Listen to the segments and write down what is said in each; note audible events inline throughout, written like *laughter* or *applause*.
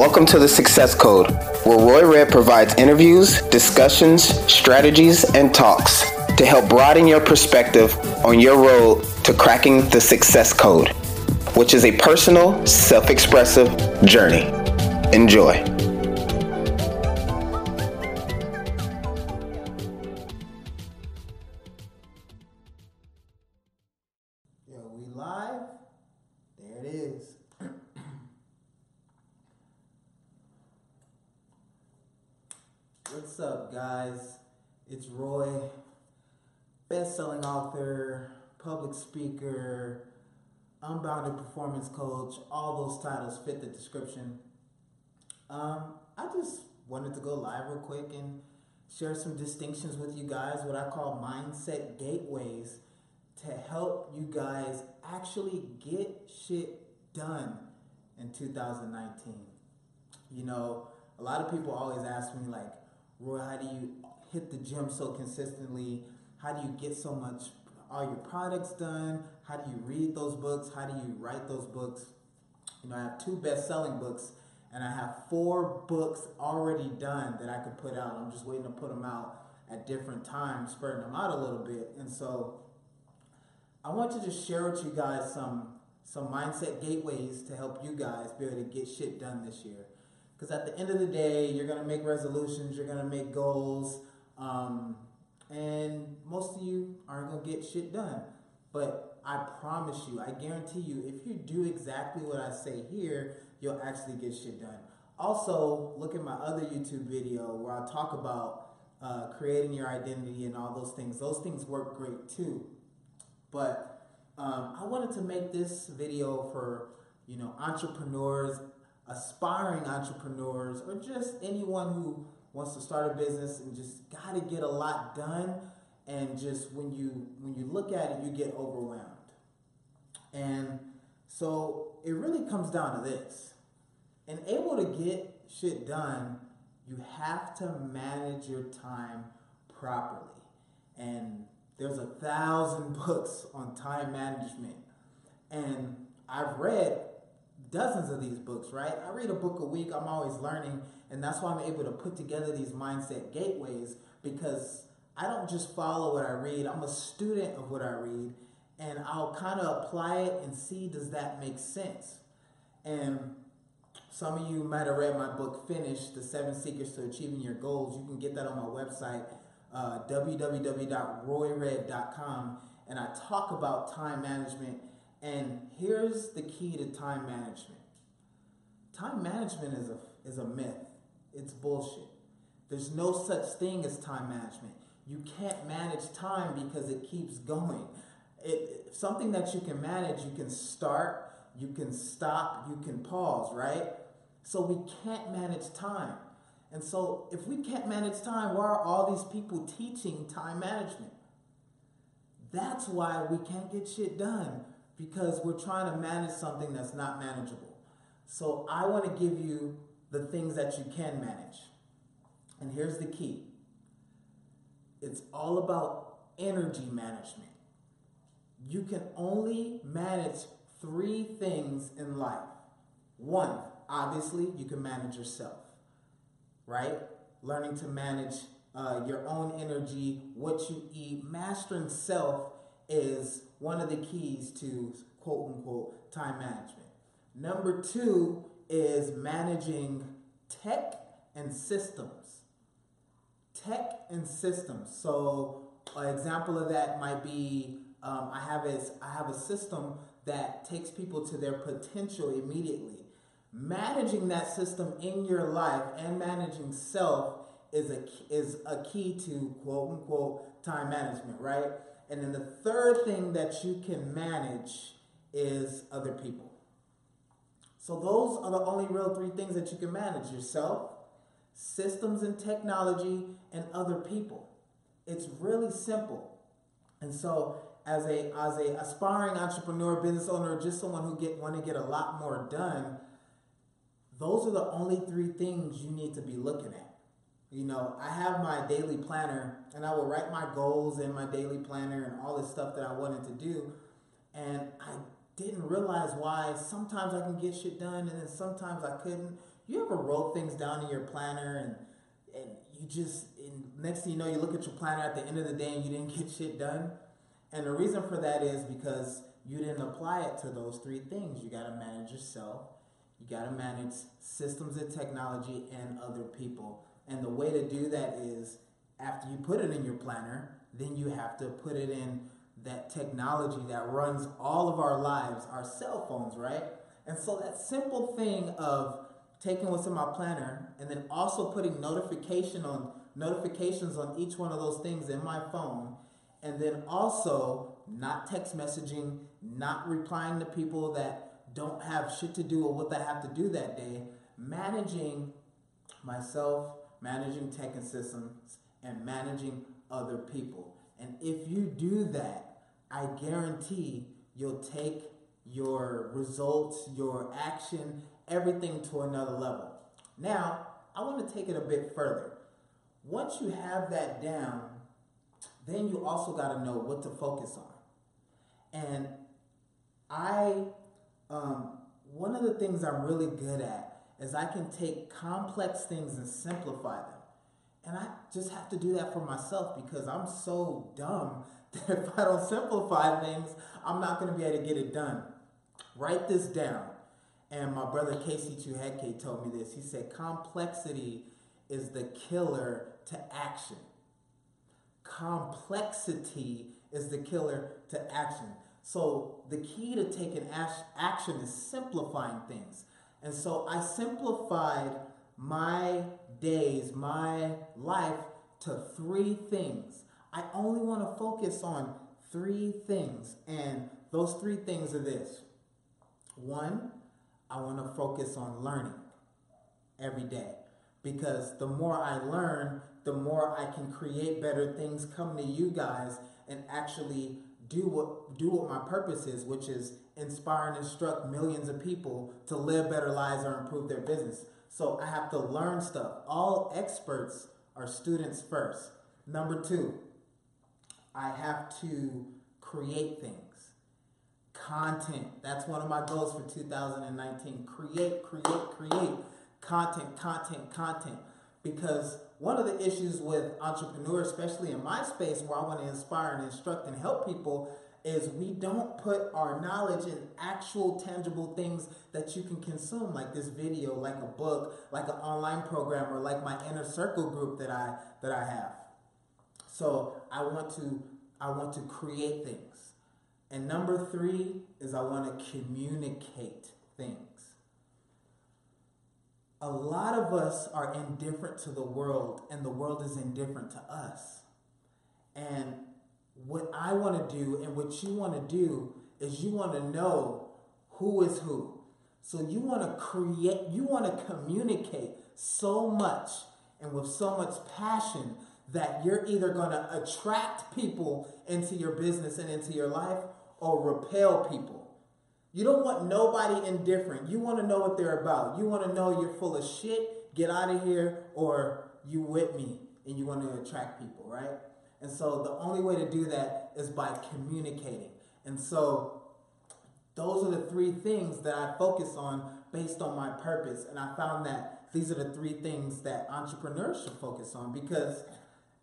Welcome to the Success Code, where Roy Redd provides interviews, discussions, strategies, and talks to help broaden your perspective on your road to cracking the Success Code, which is a personal, self expressive journey. Enjoy. What's up, guys? It's Roy, best-selling author, public speaker, unbounded performance coach. All those titles fit the description. Um, I just wanted to go live real quick and share some distinctions with you guys, what I call mindset gateways to help you guys actually get shit done in 2019. You know, a lot of people always ask me, like, Roy, how do you hit the gym so consistently? How do you get so much, all your products done? How do you read those books? How do you write those books? You know, I have two best selling books and I have four books already done that I could put out. I'm just waiting to put them out at different times, spreading them out a little bit. And so I want to just share with you guys some some mindset gateways to help you guys be able to get shit done this year. Because at the end of the day, you're gonna make resolutions, you're gonna make goals, um, and most of you aren't gonna get shit done. But I promise you, I guarantee you, if you do exactly what I say here, you'll actually get shit done. Also, look at my other YouTube video where I talk about uh, creating your identity and all those things. Those things work great too. But um, I wanted to make this video for you know entrepreneurs, aspiring entrepreneurs, or just anyone who wants to start a business and just got to get a lot done. And just when you when you look at it, you get overwhelmed. And so it really comes down to this: and able to get shit done, you have to manage your time properly. And there's a thousand *laughs* books on time management. And I've read dozens of these books, right? I read a book a week, I'm always learning, and that's why I'm able to put together these mindset gateways because I don't just follow what I read, I'm a student of what I read, and I'll kind of apply it and see does that make sense. And some of you might have read my book, Finish The Seven Secrets to Achieving Your Goals. You can get that on my website, uh, www.royredd.com. And I talk about time management. And here's the key to time management time management is a, is a myth, it's bullshit. There's no such thing as time management. You can't manage time because it keeps going. It, something that you can manage, you can start, you can stop, you can pause, right? So we can't manage time. And so if we can't manage time, why are all these people teaching time management? That's why we can't get shit done because we're trying to manage something that's not manageable. So I want to give you the things that you can manage. And here's the key. It's all about energy management. You can only manage three things in life. One, obviously, you can manage yourself, right? Learning to manage uh, your own energy, what you eat, mastering self is one of the keys to quote unquote time management. Number two is managing tech and systems. Tech and systems. So, an example of that might be um, I have a, I have a system that takes people to their potential immediately. Managing that system in your life and managing self is a is a key to quote unquote time management, right? And then the third thing that you can manage is other people. So those are the only real three things that you can manage: yourself, systems and technology, and other people. It's really simple. And so as a as a aspiring entrepreneur, business owner, just someone who get want to get a lot more done, those are the only three things you need to be looking at. You know, I have my daily planner and I will write my goals in my daily planner and all this stuff that I wanted to do. And I didn't realize why sometimes I can get shit done and then sometimes I couldn't. You ever wrote things down in your planner and and you just and next thing you know you look at your planner at the end of the day and you didn't *laughs* get shit done? And the reason for that is because you didn't apply it to those three things. You got to manage yourself, you got to manage systems and technology and other people. And the way to do that is after you put it in your planner, then you have to put it in that technology that runs all of our lives, our cell phones, right? And so that simple thing of taking what's in my planner and then also putting notification on notifications on each one of those things in my phone and then also not text messaging, not replying to people that don't have shit to do with what they have to do that day, managing myself, managing tech and systems, and managing other people. And if you do that, I guarantee you'll take your results, your action, everything to another level. Now, I want to take it a bit further. Once you have that down, then you also got to know what to focus on. And I, um, one of the things I'm really good at is I can take complex things and simplify them. And I just have to do that for myself because I'm so dumb *laughs* that if I don't simplify things, I'm not going to be able to get it done. Write this down. And my brother Casey Chuheke told me this. He said, Complexity is the killer to action. Complexity is the killer to action. So the key to taking action is simplifying things. And so I simplified my days, my life to three things. I only want to focus on three things. And those three things are this one, I want to focus on learning every day because the more I learn, the more I can create better things, come to you guys, and actually do what do what my purpose is, which is inspire and instruct millions of people to live better lives or improve their business. So I have to learn stuff. All experts are students first. Number two, I have to create things. Content. That's one of my goals for 2019. Create, create, create. Content, content, content. Because one of the issues with entrepreneurs, especially in my space where I want to inspire and instruct and help people, is we don't put our knowledge in actual tangible things that you can consume like this video like a book like an online program or like my inner circle group that i that i have. So i want to i want to create things. And number three is i want to communicate things. A lot of us are indifferent to the world and the world is indifferent to us. And what I want to do and what you want to do is you want to know who is who. So you want to create, you want to communicate so much and with so much passion that you're either going to attract people into your business and into your life or repel people. You don't want nobody indifferent. You want to know what they're about. You want to know you're full of shit, get out of here, or you with me and you want to attract people, right? And so the only way to do that is by communicating. And so those are the three things that I focus on based on my purpose. And I found that these are the three things that entrepreneurs should focus on because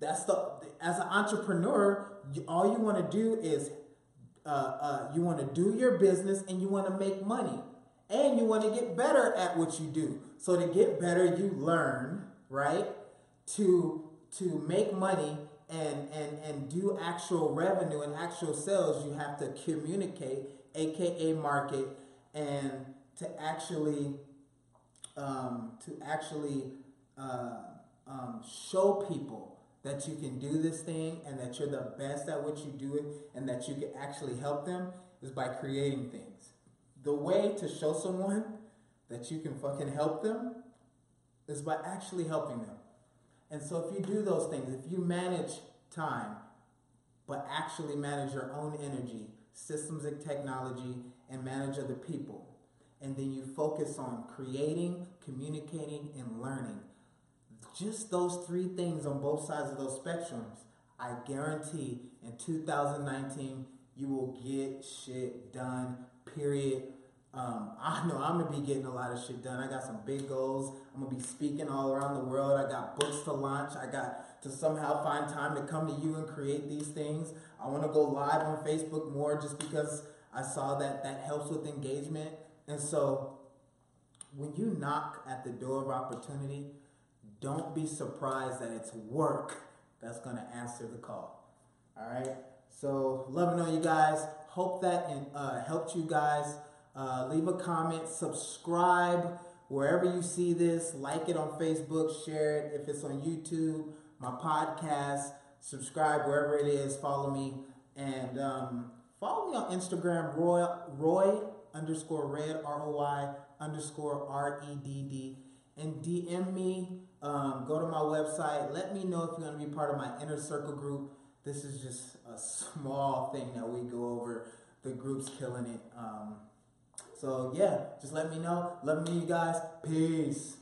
that's the as an entrepreneur, all you want to do is uh, uh, you want to do your business and you want to make money and you want to get better at what you do. So to get better, you learn right to to make money and, and, and do actual revenue and actual sales, you have to communicate, aka market, and to actually um, to actually uh, um, show people that you can do this thing and that you're the best at what you do it and that you can actually help them is by creating things. The way to show someone that you can fucking help them is by actually helping them. And so if you do those things, if you manage time, but actually manage your own energy, systems and technology, and manage other people. And then you focus on creating, communicating, and learning. Just those three things on both sides of those spectrums, I guarantee in 2019 you will get shit done, period. Um, I know I'm gonna be getting a lot of shit done. I got some big goals. I'm gonna be speaking all around the world. I got books to launch. I got to somehow find time to come to you and create these things. I want to go live on Facebook more just because I saw that that helps with engagement. And so when you knock at the door of opportunity, don't be surprised that it's work that's to answer the call. All right. So loving on you guys. Hope that uh, helped you guys. Uh, leave a comment, subscribe wherever you see this. Like it on Facebook, share it if it's on YouTube, my podcast. Subscribe wherever it is. Follow me and um, follow me on Instagram, Roy Roy underscore Redd R O Y underscore R E D D, and DM me. Um, go to my website. Let me know if you're going to be part of my inner circle group. This is just a *laughs* small thing that we go over. The group's killing it. Um, so yeah, just let me know. Love me, you guys. Peace.